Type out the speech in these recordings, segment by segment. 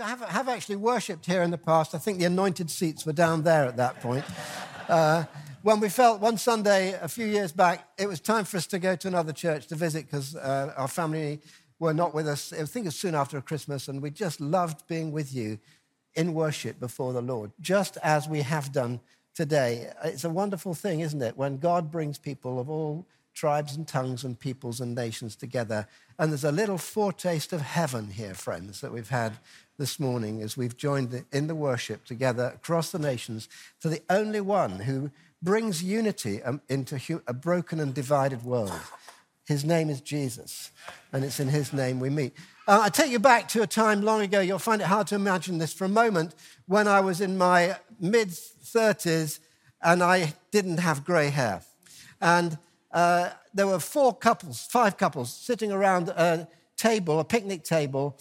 I have, have actually worshipped here in the past. I think the anointed seats were down there at that point. Uh, when we felt one Sunday a few years back, it was time for us to go to another church to visit because uh, our family were not with us. I think it was soon after Christmas, and we just loved being with you in worship before the Lord, just as we have done today. It's a wonderful thing, isn't it, when God brings people of all tribes and tongues and peoples and nations together. And there's a little foretaste of heaven here, friends, that we've had this morning as we've joined in the worship together across the nations to the only one who brings unity um, into a broken and divided world. His name is Jesus, and it's in his name we meet. Uh, I take you back to a time long ago. You'll find it hard to imagine this for a moment when I was in my mid 30s and I didn't have grey hair. And uh, there were four couples, five couples, sitting around a table, a picnic table,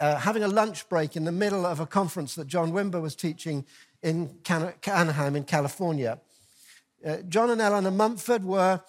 uh, having a lunch break in the middle of a conference that John Wimber was teaching in Can- Anaheim in California. Uh, John and Eleanor Mumford were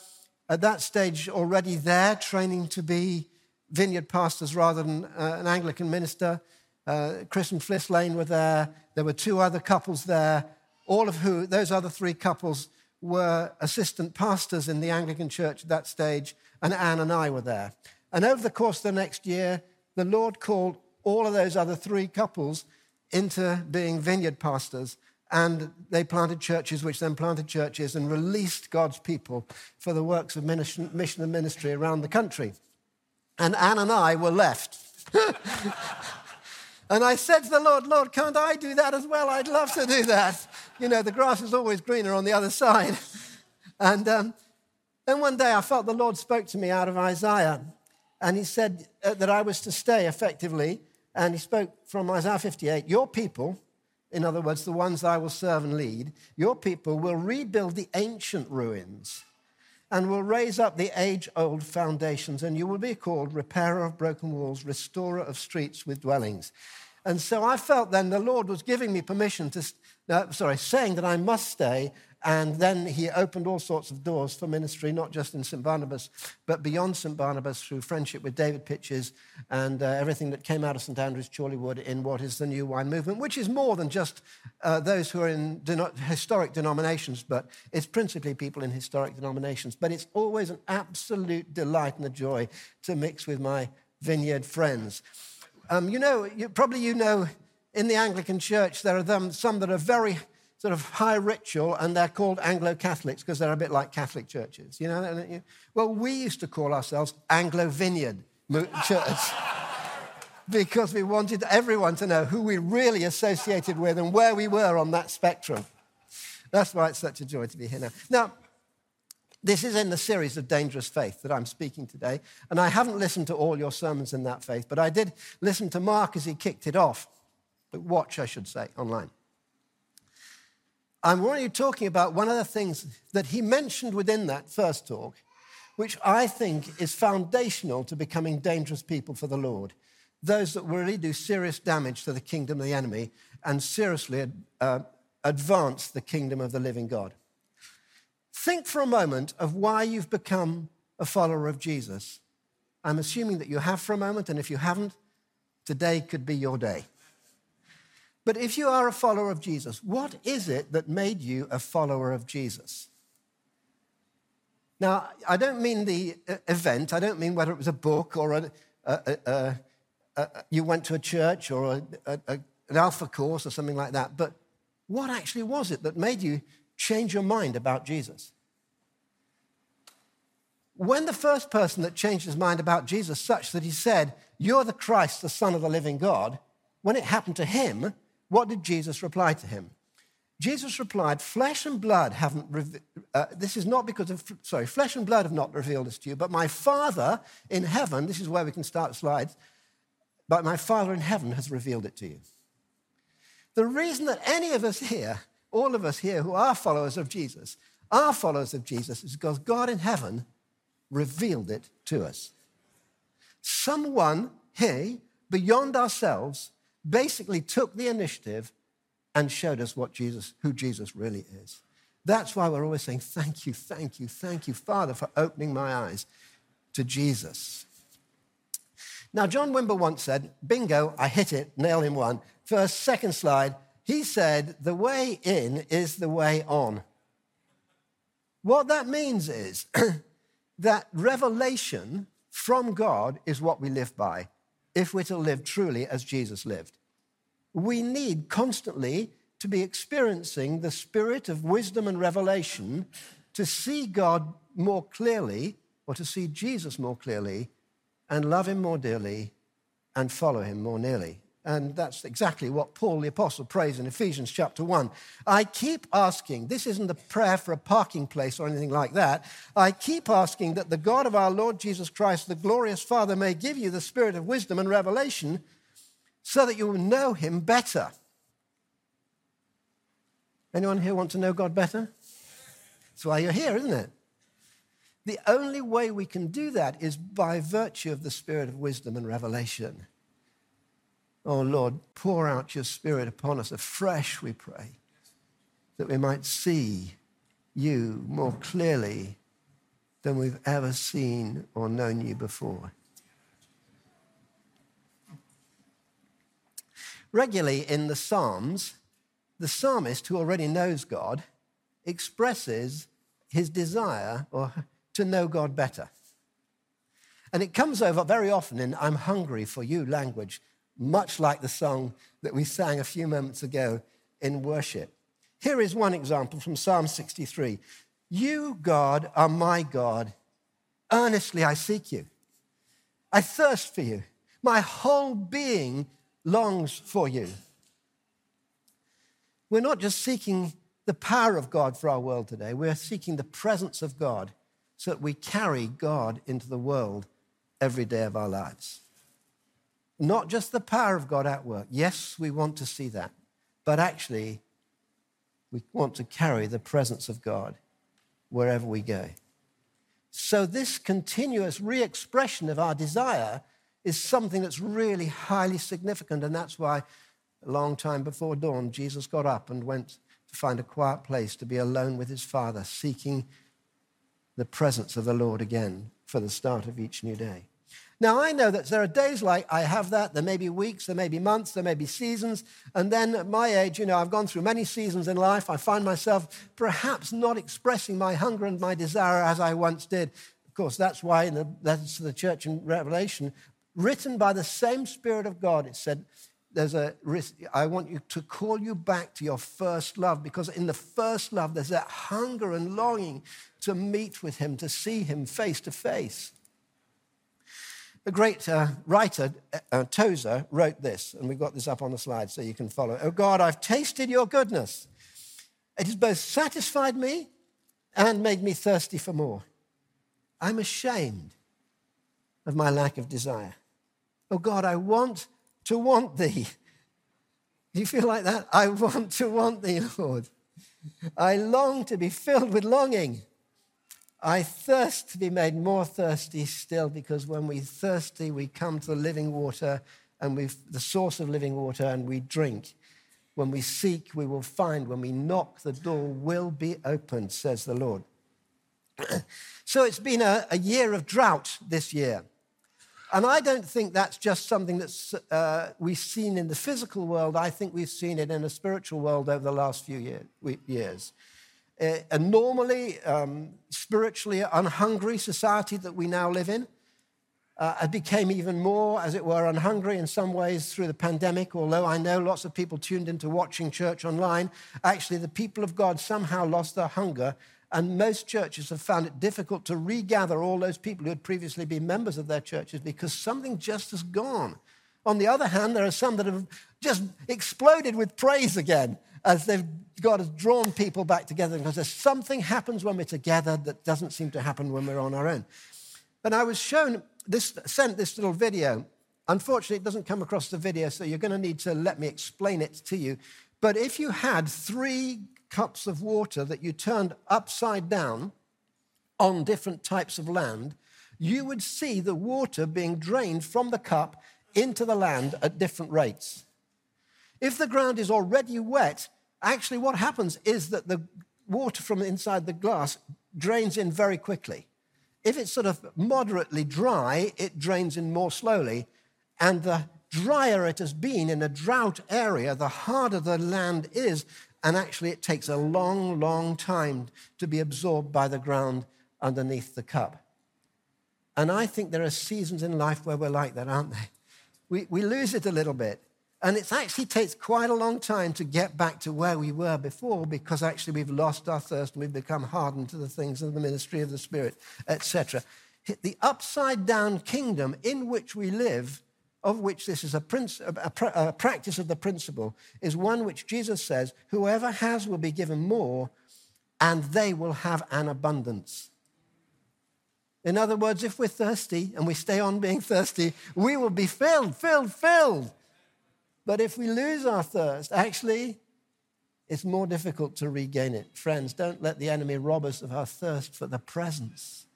at that stage already there, training to be vineyard pastors rather than uh, an Anglican minister. Uh, Chris and Fliss Lane were there. There were two other couples there, all of who, those other three couples, were assistant pastors in the Anglican church at that stage, and Anne and I were there. And over the course of the next year, the Lord called all of those other three couples into being vineyard pastors. And they planted churches, which then planted churches and released God's people for the works of mission and ministry around the country. And Anne and I were left. and I said to the Lord, Lord, can't I do that as well? I'd love to do that. You know, the grass is always greener on the other side. And um, then one day I felt the Lord spoke to me out of Isaiah. And he said uh, that I was to stay effectively and he spoke from Isaiah 58 Your people, in other words, the ones I will serve and lead, your people will rebuild the ancient ruins and will raise up the age old foundations, and you will be called repairer of broken walls, restorer of streets with dwellings. And so I felt then the Lord was giving me permission to, uh, sorry, saying that I must stay and then he opened all sorts of doors for ministry, not just in St. Barnabas, but beyond St. Barnabas through friendship with David Pytches and uh, everything that came out of St. Andrew's Chorleywood in what is the New Wine Movement, which is more than just uh, those who are in historic denominations, but it's principally people in historic denominations. But it's always an absolute delight and a joy to mix with my vineyard friends. Um, you know, you, probably you know in the Anglican Church, there are them, some that are very sort of high ritual, and they're called Anglo Catholics because they're a bit like Catholic churches. You know, well, we used to call ourselves Anglo Vineyard Church because we wanted everyone to know who we really associated with and where we were on that spectrum. That's why it's such a joy to be here now. Now, this is in the series of Dangerous Faith that I'm speaking today, and I haven't listened to all your sermons in that faith, but I did listen to Mark as he kicked it off. But watch, I should say, online. I'm already talking about one of the things that he mentioned within that first talk, which I think is foundational to becoming dangerous people for the Lord. Those that really do serious damage to the kingdom of the enemy and seriously uh, advance the kingdom of the living God. Think for a moment of why you've become a follower of Jesus. I'm assuming that you have for a moment, and if you haven't, today could be your day. But if you are a follower of Jesus, what is it that made you a follower of Jesus? Now, I don't mean the uh, event, I don't mean whether it was a book or a, a, a, you went to a church or an alpha course or something like that, but what actually was it that made you change your mind about Jesus? When the first person that changed his mind about Jesus, such that he said, You're the Christ, the Son of the living God, when it happened to him, what did Jesus reply to him? Jesus replied, Flesh and blood haven't, revealed. uh, this is not because of, sorry, flesh and blood have not revealed this to you, but my Father in heaven, this is where we can start slides, but my Father in heaven has revealed it to you. The reason that any of us here, all of us here who are followers of Jesus, are followers of Jesus is because God in heaven revealed it to us. Someone here, beyond ourselves, basically took the initiative and showed us what Jesus, who Jesus really is. That's why we're always saying, Thank you, thank you, thank you, Father, for opening my eyes to Jesus. Now, John Wimber once said, bingo, I hit it, nail in one. First, second slide, he said, the way in is the way on. What that means is that revelation from God is what we live by if we're to live truly as Jesus lived. We need constantly to be experiencing the spirit of wisdom and revelation to see God more clearly or to see Jesus more clearly and love him more dearly and follow him more nearly. And that's exactly what Paul the Apostle prays in Ephesians chapter 1. I keep asking, this isn't a prayer for a parking place or anything like that. I keep asking that the God of our Lord Jesus Christ, the glorious Father, may give you the spirit of wisdom and revelation so that you will know him better. Anyone here want to know God better? That's why you're here, isn't it? The only way we can do that is by virtue of the spirit of wisdom and revelation. Oh Lord, pour out your spirit upon us afresh, we pray, that we might see you more clearly than we've ever seen or known you before. Regularly in the Psalms, the psalmist who already knows God expresses his desire or to know God better. And it comes over very often in I'm hungry for you language much like the song that we sang a few moments ago in worship. Here is one example from Psalm 63 You, God, are my God. Earnestly I seek you. I thirst for you. My whole being longs for you. We're not just seeking the power of God for our world today, we're seeking the presence of God so that we carry God into the world every day of our lives. Not just the power of God at work. Yes, we want to see that. But actually, we want to carry the presence of God wherever we go. So, this continuous re expression of our desire is something that's really highly significant. And that's why, a long time before dawn, Jesus got up and went to find a quiet place to be alone with his Father, seeking the presence of the Lord again for the start of each new day. Now, I know that there are days like I have that. There may be weeks, there may be months, there may be seasons. And then at my age, you know, I've gone through many seasons in life. I find myself perhaps not expressing my hunger and my desire as I once did. Of course, that's why in the letters to the church in Revelation, written by the same Spirit of God, it said, there's a I want you to call you back to your first love because in the first love, there's that hunger and longing to meet with Him, to see Him face to face. A great uh, writer, uh, Tozer, wrote this, and we've got this up on the slide so you can follow. Oh God, I've tasted your goodness. It has both satisfied me and made me thirsty for more. I'm ashamed of my lack of desire. Oh God, I want to want thee. Do you feel like that? I want to want thee, Lord. I long to be filled with longing. I thirst to be made more thirsty still because when we're thirsty, we come to the living water and we the source of living water and we drink. When we seek, we will find. When we knock, the door will be opened, says the Lord. so it's been a, a, year of drought this year. And I don't think that's just something that uh, we've seen in the physical world. I think we've seen it in the spiritual world over the last few year, years a normally um, spiritually unhungry society that we now live in. Uh, became even more, as it were, unhungry in some ways through the pandemic, although I know lots of people tuned into watching church online. Actually, the people of God somehow lost their hunger, and most churches have found it difficult to regather all those people who had previously been members of their churches because something just has gone. On the other hand, there are some that have just exploded with praise again as they've, God has drawn people back together because there's something happens when we're together that doesn't seem to happen when we're on our own. And I was shown this, sent this little video. Unfortunately, it doesn't come across the video, so you're going to need to let me explain it to you. But if you had three cups of water that you turned upside down on different types of land, you would see the water being drained from the cup into the land at different rates. If the ground is already wet, actually what happens is that the water from inside the glass drains in very quickly. If it's sort of moderately dry, it drains in more slowly. And the drier it has been in a drought area, the harder the land is. And actually, it takes a long, long time to be absorbed by the ground underneath the cup. And I think there are seasons in life where we're like that, aren't they? We, we lose it a little bit. And it actually takes quite a long time to get back to where we were before because actually we've lost our thirst and we've become hardened to the things of the ministry of the Spirit, etc. The upside down kingdom in which we live, of which this is a, a, a practice of the principle, is one which Jesus says, Whoever has will be given more, and they will have an abundance. In other words, if we're thirsty and we stay on being thirsty, we will be filled, filled, filled. But if we lose our thirst, actually, it's more difficult to regain it. Friends, don't let the enemy rob us of our thirst for the presence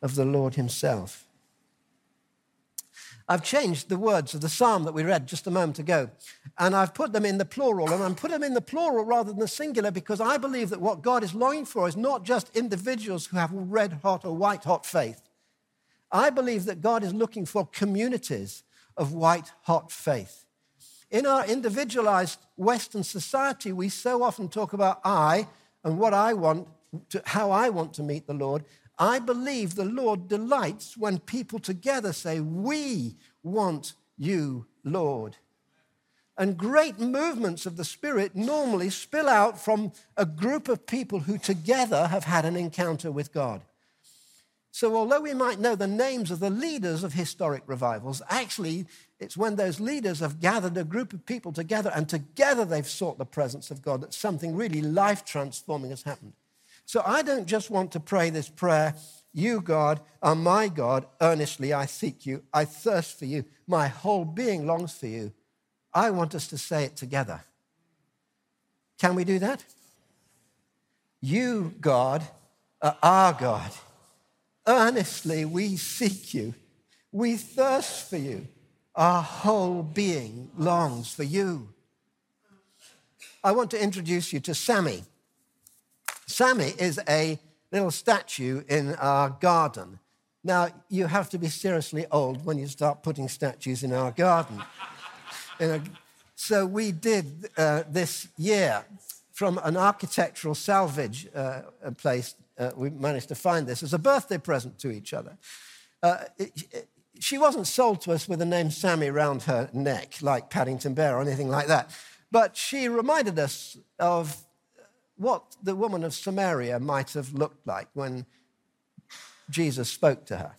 of the Lord Himself. I've changed the words of the psalm that we read just a moment ago, and I've put them in the plural, and I'm put them in the plural rather than the singular because I believe that what God is longing for is not just individuals who have red hot or white hot faith. I believe that God is looking for communities of white hot faith. In our individualized Western society, we so often talk about I and what I want, to, how I want to meet the Lord, I believe the Lord delights when people together say, We want you, Lord. And great movements of the Spirit normally spill out from a group of people who together have had an encounter with God. So, although we might know the names of the leaders of historic revivals, actually, it's when those leaders have gathered a group of people together and together they've sought the presence of God that something really life transforming has happened. So I don't just want to pray this prayer, You, God, are my God. Earnestly I seek you. I thirst for you. My whole being longs for you. I want us to say it together. Can we do that? You, God, are our God. Earnestly we seek you. We thirst for you. Our whole being longs for you. I want to introduce you to Sammy. Sammy is a little statue in our garden. Now, you have to be seriously old when you start putting statues in our garden. so, we did uh, this year from an architectural salvage uh, place. Uh, we managed to find this as a birthday present to each other. Uh, it, it, she wasn't sold to us with the name Sammy round her neck, like Paddington Bear or anything like that. But she reminded us of what the woman of Samaria might have looked like when Jesus spoke to her.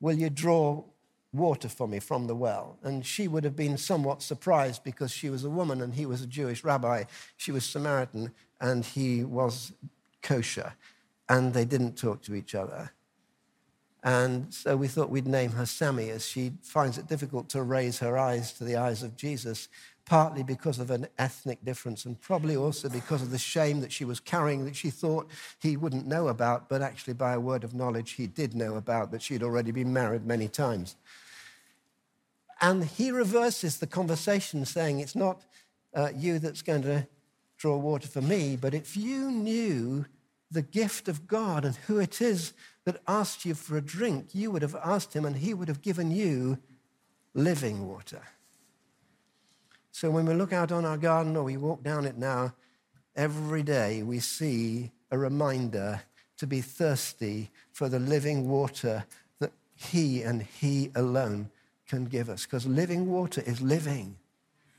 Will you draw water for me from the well? And she would have been somewhat surprised because she was a woman and he was a Jewish rabbi. She was Samaritan and he was kosher. And they didn't talk to each other. And so we thought we'd name her Sammy as she finds it difficult to raise her eyes to the eyes of Jesus partly because of an ethnic difference and probably also because of the shame that she was carrying that she thought he wouldn't know about, but actually, by a word of knowledge, he did know about that she'd already been married many times. And he reverses the conversation, saying, It's not uh, you that's going to draw water for me, but if you knew the gift of God and who it is that asked you for a drink, you would have asked him and he would have given you living water. So when we look out on our garden or we walk down it now, every day we see a reminder to be thirsty for the living water that He and He alone can give us. Because living water is living,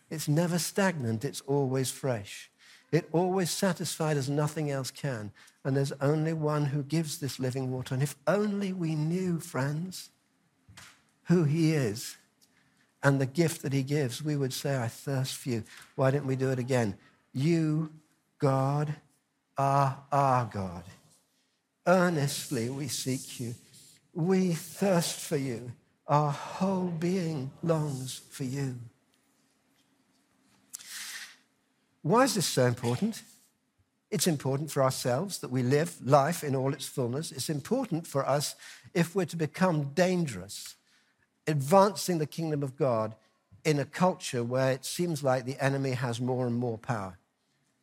it's never stagnant, it's always fresh. It always satisfied as nothing else can. And there's only one who gives this living water. And if only we knew, friends, who He is and the gift that he gives, we would say, I thirst for you. Why don't we do it again? You, God, are our God. Earnestly we seek you. We thirst for you. Our whole being longs for you. Why is this so important? It's important for ourselves that we live life in all its fullness. It's important for us if we're to become dangerous advancing the kingdom of God in a culture where it seems like the enemy has more and more power.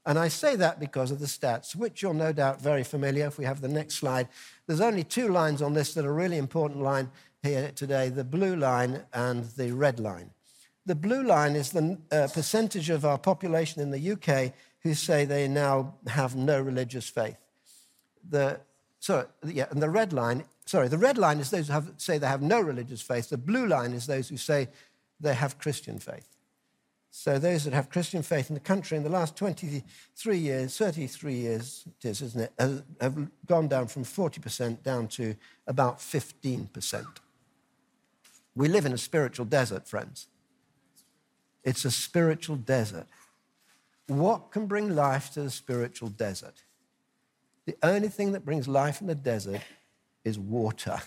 And I say that because of the stats, which you're no doubt very familiar. If we have the next slide, there's only two lines on this that are really important line. here today the blue line and the red line. The blue line is the uh, percentage of our population in the UK who say they now have no religious faith. The, sorry, yeah, and the red line, sorry, the red line is those who have, say they have no religious faith. The blue line is those who say they have Christian faith. So those that have Christian faith in the country in the last 23 years, 33 years it is, isn't it, have gone down from 40% down to about 15%. We live in a spiritual desert, friends. It's a spiritual desert. What can bring life to the spiritual desert? The only thing that brings life in the desert is water.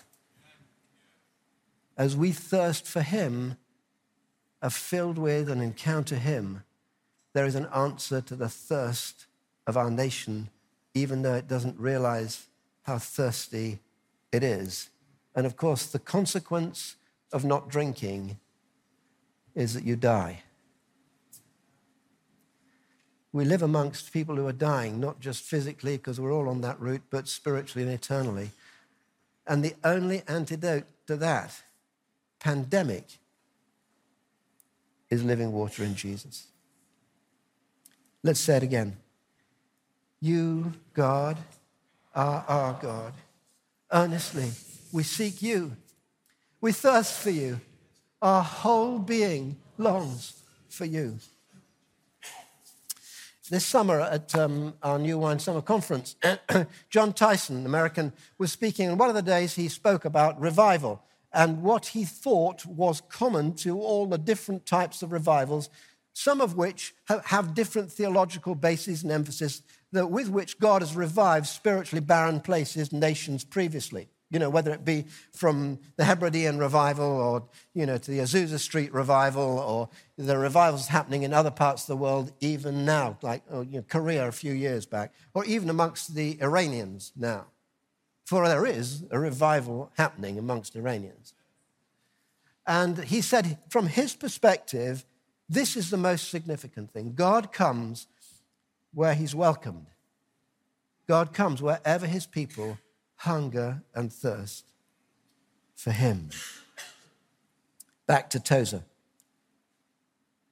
As we thirst for Him, are filled with and encounter Him, there is an answer to the thirst of our nation, even though it doesn't realize how thirsty it is. And of course, the consequence of not drinking is that you die. We live amongst people who are dying, not just physically, because we're all on that route, but spiritually and eternally. And the only antidote to that pandemic is living water in Jesus. Let's say it again. You, God, are our God. Earnestly, we seek you. We thirst for you. Our whole being longs for you. This summer at um, our New Wine Summer Conference, Jon Tyson, American, was speaking, and one of the days he spoke about revival and what he thought was common to all the different types of revivals, some of which have different theological bases and emphasis, that with which God has revived spiritually barren places, nations previously you know, whether it be from the Hebridean revival or, you know, to the Azusa Street revival or the revivals happening in other parts of the world even now, like oh, you know, Korea a few years back, or even amongst the Iranians now. For there is a revival happening amongst Iranians. And he said, from his perspective, this is the most significant thing. God comes where he's welcomed. God comes wherever his people hunger and thirst for Him. Back to Tozer.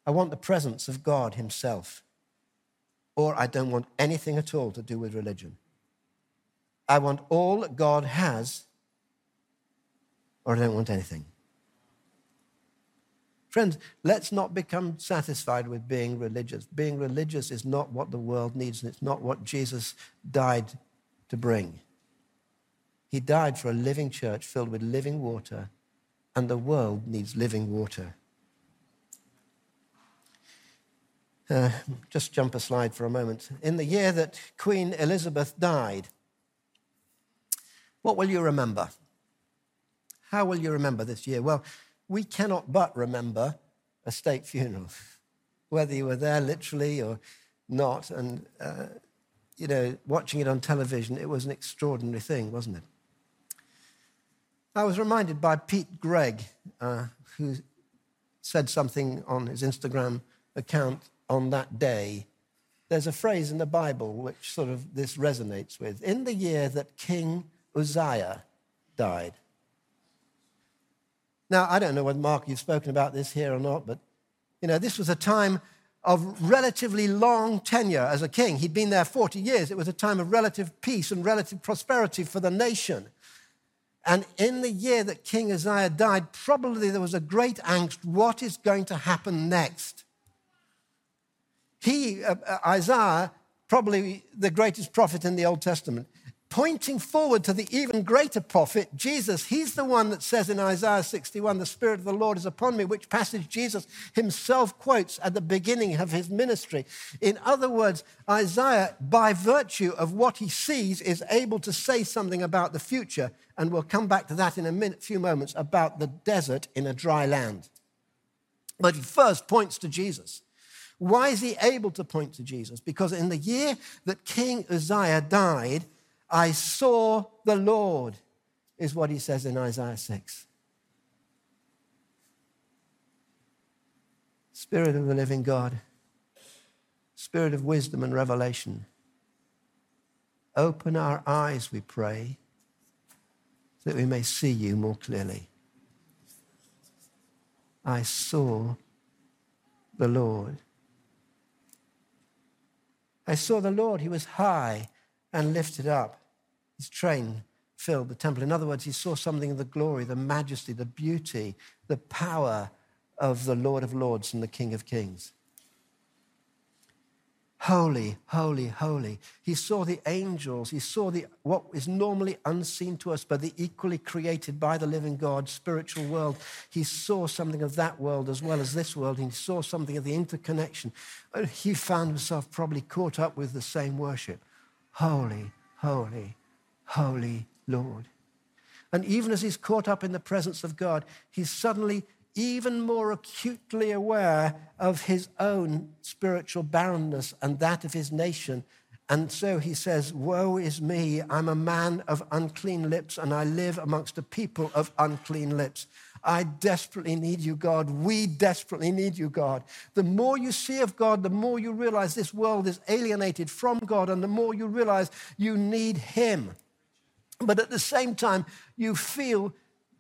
I want the presence of God Himself, or I don't want anything at all to do with religion. I want all that God has, or I don't want anything. Friends, let's not become satisfied with being religious. Being religious is not what the world needs, and it's not what Jesus died to bring. He died for a living church filled with living water, and the world needs living water. Uh, just jump a slide for a moment. In the year that Queen Elizabeth died, what will you remember? How will you remember this year? Well, we cannot but remember a state funeral, whether you were there literally or not. And, uh, you know, watching it on television, it was an extraordinary thing, wasn't it? I was reminded by Pete Greig, uh, who said something on his Instagram account on that day. There's a phrase in the Bible which sort of this resonates with. In the year that King Uzziah died. Now, I don't know whether, Mark, you've spoken about this here or not, but, you know, this was a time of relatively long tenure as a king. He'd been there 40 years. It was a time of relative peace and relative prosperity for the nation. And in the year that King Uzziah died, probably there was a great angst what is going to happen next? He, uh, uh Isaiah, probably the greatest prophet in the Old Testament, pointing forward to the even greater prophet, Jesus. He's the one that says in Isaiah 61, The Spirit of the Lord is upon me, which passage Jesus himself quotes at the beginning of his ministry. In other words, Isaiah, by virtue of what he sees, is able to say something about the future. And we'll come back to that in a minute, few moments about the desert in a dry land. But he first points to Jesus. Why is he able to point to Jesus? Because in the year that King Uzziah died, I saw the Lord, is what he says in Isaiah 6. Spirit of the living God, Spirit of wisdom and revelation, open our eyes, we pray, that we may see you more clearly. I saw the Lord. I saw the Lord. He was high and lifted up. His train filled the temple. In other words, he saw something of the glory, the majesty, the beauty, the power of the Lord of Lords and the King of Kings. Holy, holy, holy. He saw the angels. He saw the, what is normally unseen to us, but the equally created by the living God spiritual world. He saw something of that world as well as this world. He saw something of the interconnection. Oh, he found himself probably caught up with the same worship. Holy, holy, holy Lord. And even as he's caught up in the presence of God, he's suddenly even more acutely aware of his own spiritual barrenness and that of his nation. And so he says, Woe is me, I'm a man of unclean lips, and I live amongst a people of unclean lips. I desperately need you, God. We desperately need you, God. The more you see of God, the more you realize this world is alienated from God, and the more you realize you need Him. But at the same time, you feel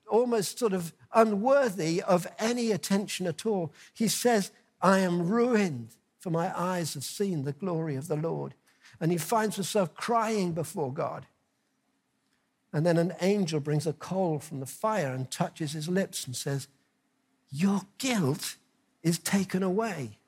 almost sort of unworthy of any attention at all. He says, I am ruined, for my eyes have seen the glory of the Lord. And he finds himself crying before God. And then an angel brings a coal from the fire and touches his lips and says, Your guilt is taken away.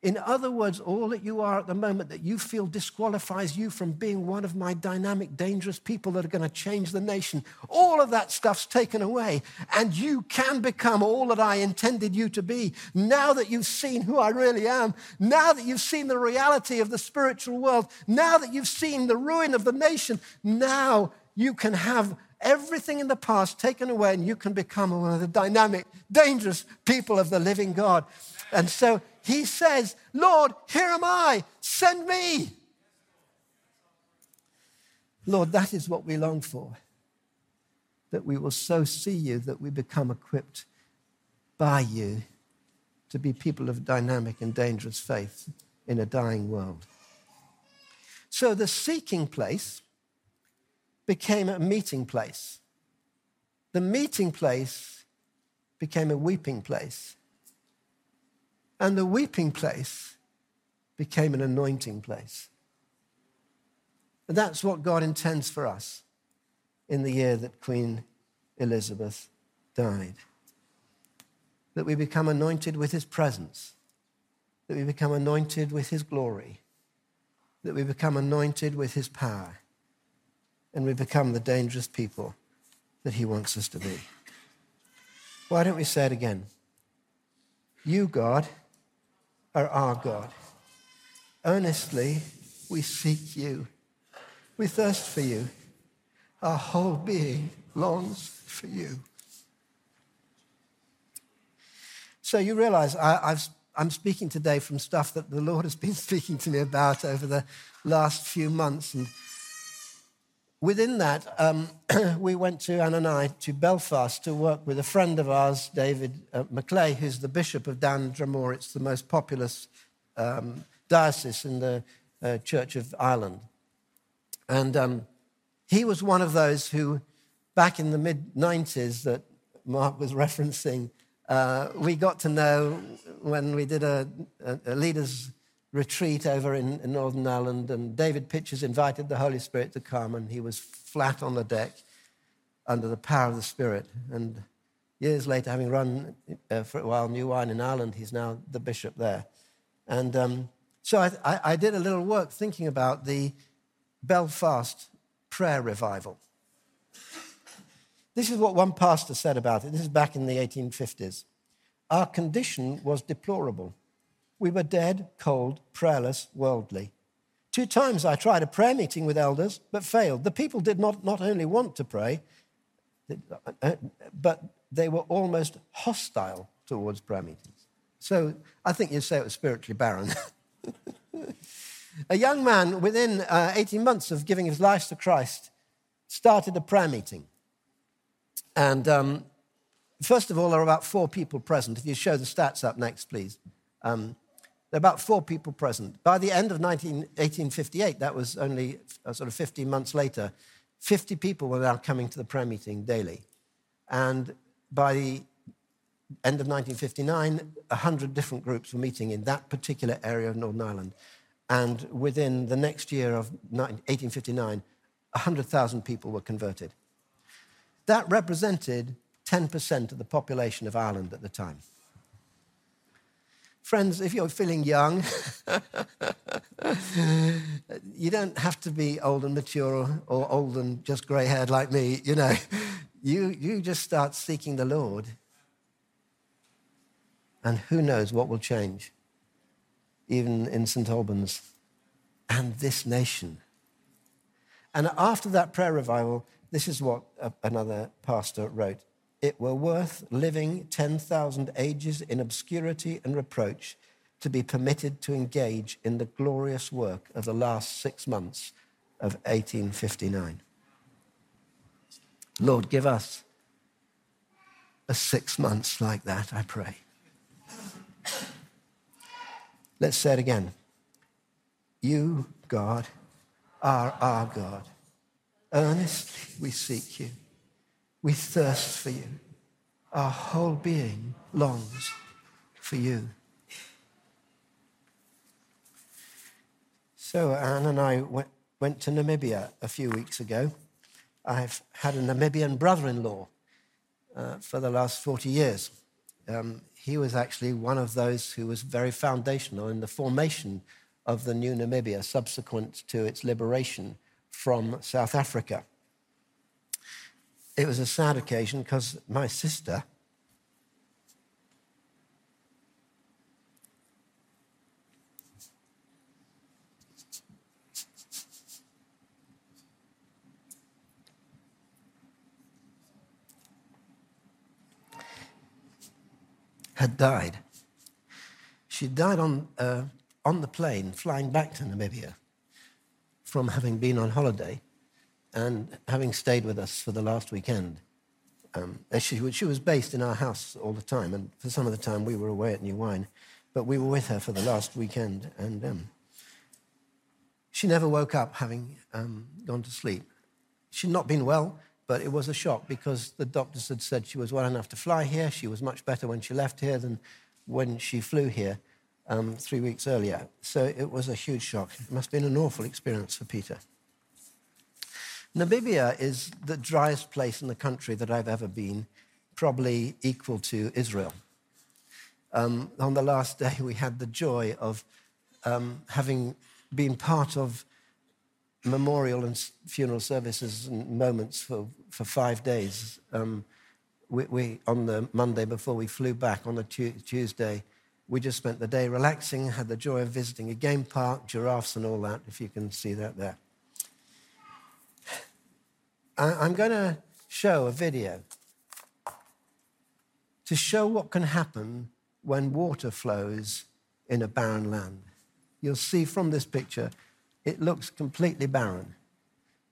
In other words, all that you are at the moment that you feel disqualifies you from being one of my dynamic, dangerous people that are going to change the nation, all of that stuff's taken away. And you can become all that I intended you to be. Now that you've seen who I really am, now that you've seen the reality of the spiritual world, now that you've seen the ruin of the nation, now you can have everything in the past taken away and you can become one of the dynamic, dangerous people of the living God. And so he says, Lord, here am I, send me. Lord, that is what we long for. That we will so see you that we become equipped by you to be people of dynamic and dangerous faith in a dying world. So the seeking place became a meeting place. The meeting place became a weeping place. And the weeping place became an anointing place. And that's what God intends for us in the year that Queen Elizabeth died. That we become anointed with his presence, that we become anointed with his glory, that we become anointed with his power, and we become the dangerous people that he wants us to be. Why don't we say it again? You, God, are our God. Earnestly, we seek you. We thirst for you. Our whole being longs for you. So you realize I, am speaking today from stuff that the Lord has been speaking to me about over the last few months. And within that, um, we went to, Anne and I, to Belfast to work with a friend of ours, David uh, McClay, who's the Bishop of Down Dromore. It's the most populous um, diocese in the uh, Church of Ireland. And um, he was one of those who, back in the mid 90s, that Mark was referencing, uh, we got to know when we did a, a, a leaders' retreat over in, in, Northern Ireland, and David Pytches invited the Holy Spirit to come, and he was flat on the deck under the power of the Spirit. And years later, having run uh, for a while New Wine in Ireland, he's now the bishop there. And um, so I, I, I did a little work thinking about the Belfast prayer revival. This is what one pastor said about it. This is back in the 1850s. Our condition was deplorable. We were dead, cold, prayerless, worldly. Two times I tried a prayer meeting with elders, but failed. The people did not, not only want to pray, but they were almost hostile towards prayer meetings. So I think you'd say it was spiritually barren. a young man, within uh, 18 months of giving his life to Christ, started a prayer meeting. And um, first of all, there are about four people present. If you show the stats up next, please. Um, there are about four people present. By the end of 19, 1858, that was only uh, sort of 15 months later, 50 people were now coming to the prayer meeting daily. And by the end of 1959, 100 different groups were meeting in that particular area of Northern Ireland. And within the next year of 1859, 100,000 people were converted. That represented 10% of the population of Ireland at the time. Friends, if you're feeling young, you don't have to be old and mature or, old and just grey haired like me. You know, you, you just start seeking the Lord, and who knows what will change, even in St. Albans and this nation. And after that prayer revival, this is what another pastor wrote it were worth living 10,000 ages in obscurity and reproach to be permitted to engage in the glorious work of the last six months of 1859. Lord, give us a six months like that, I pray. Let's say it again. You, God, are our God. Earnestly we seek you. We thirst for you. Our whole being longs for you. So, Anne and I went, went to Namibia a few weeks ago. I've had a Namibian brother in law uh, for the last 40 years. Um, he was actually one of those who was very foundational in the formation of the new Namibia subsequent to its liberation from South Africa it was a sad occasion because my sister had died. She died on, uh, on the plane flying back to Namibia from having been on holiday and having stayed with us for the last weekend, um, she, she, was based in our house all the time, and for some of the time we were away at New Wine, but we were with her for the last weekend, and um, she never woke up having um, gone to sleep. She'd not been well, but it was a shock because the doctors had said she was well enough to fly here. She was much better when she left here than when she flew here um, three weeks earlier. So it was a huge shock. It must have been an awful experience for Peter. Namibia is the driest place in the country that I've ever been, probably equal to Israel. Um, on the last day, we had the joy of um, having been part of memorial and funeral services and moments for, for five days. Um, we, we, on the Monday before we flew back, on the tu- Tuesday, we just spent the day relaxing, had the joy of visiting a game park, giraffes, and all that, if you can see that there. I'm going to show a video to show what can happen when water flows in a barren land. You'll see from this picture, it looks completely barren.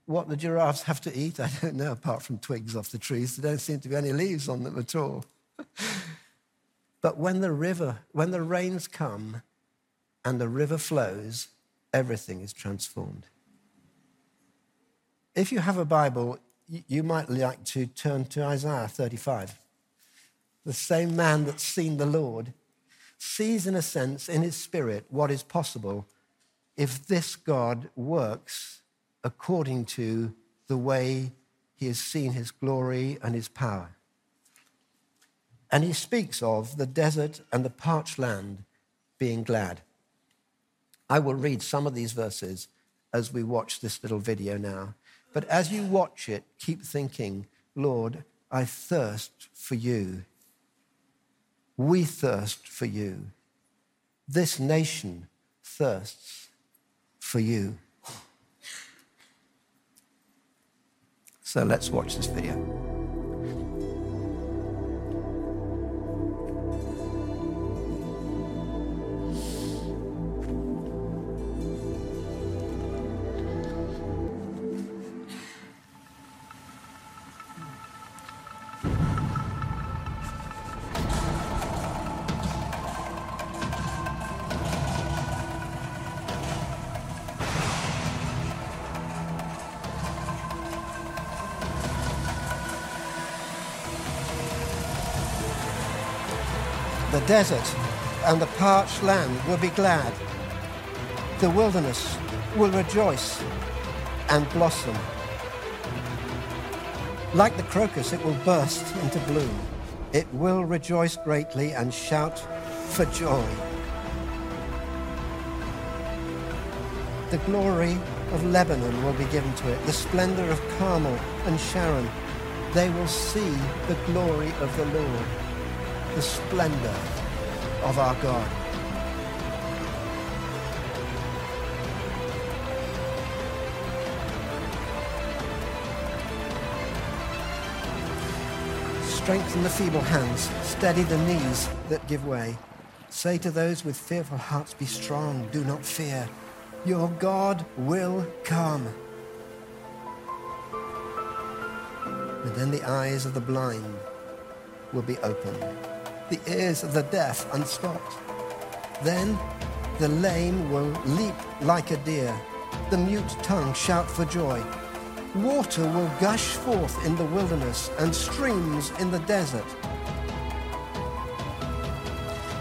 What the giraffes have to eat, I don't know, apart from twigs off the trees. There don't seem to be any leaves on them at all. but when the river, when the rains come and the river flows, everything is transformed. If you have a Bible, you might like to turn to Isaiah 35. The same man that's seen the Lord sees, in a sense, in his spirit, what is possible if this God works according to the way he has seen his glory and his power. And he speaks of the desert and the parched land being glad. I will read some of these verses as we watch this little video now. But as you watch it, keep thinking, Lord, I thirst for you. We thirst for you. This nation thirsts for you. So let's watch this video. Desert and the parched land will be glad. The wilderness will rejoice and blossom. Like the crocus, it will burst into bloom. It will rejoice greatly and shout for joy. The glory of Lebanon will be given to it, the splendor of Carmel and Sharon. They will see the glory of the Lord, the splendor of our God. Strengthen the feeble hands, steady the knees that give way. Say to those with fearful hearts, Be strong, do not fear. Your God will come. And then the eyes of the blind will be opened, the ears of the deaf unstopped. Then the lame will leap like a deer, the mute tongue shout for joy. Water will gush forth in the wilderness and streams in the desert.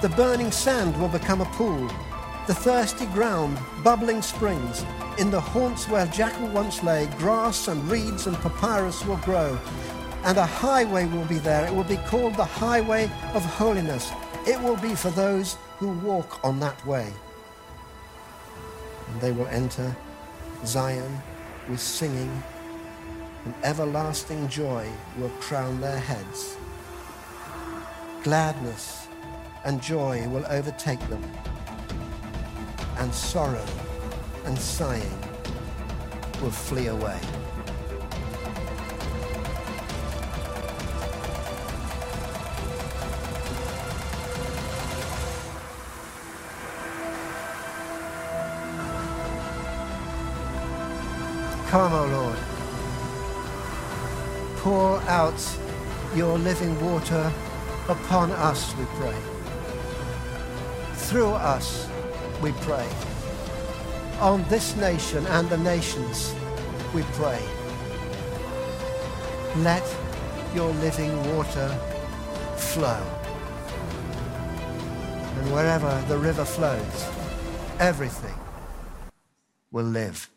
The burning sand will become a pool, the thirsty ground, bubbling springs. In the haunts where jackal once lay, grass and reeds and papyrus will grow. And a highway will be there. It will be called the highway of holiness. It will be for those who walk on that way. And they will enter Zion with singing and everlasting joy will crown their heads. Gladness and joy will overtake them, and sorrow and sighing will flee away. Come, O Lord pour out your living water upon us, we pray. Through us, we pray. On this nation and the nations, we pray. Let your living water flow. And wherever the river flows, everything will live.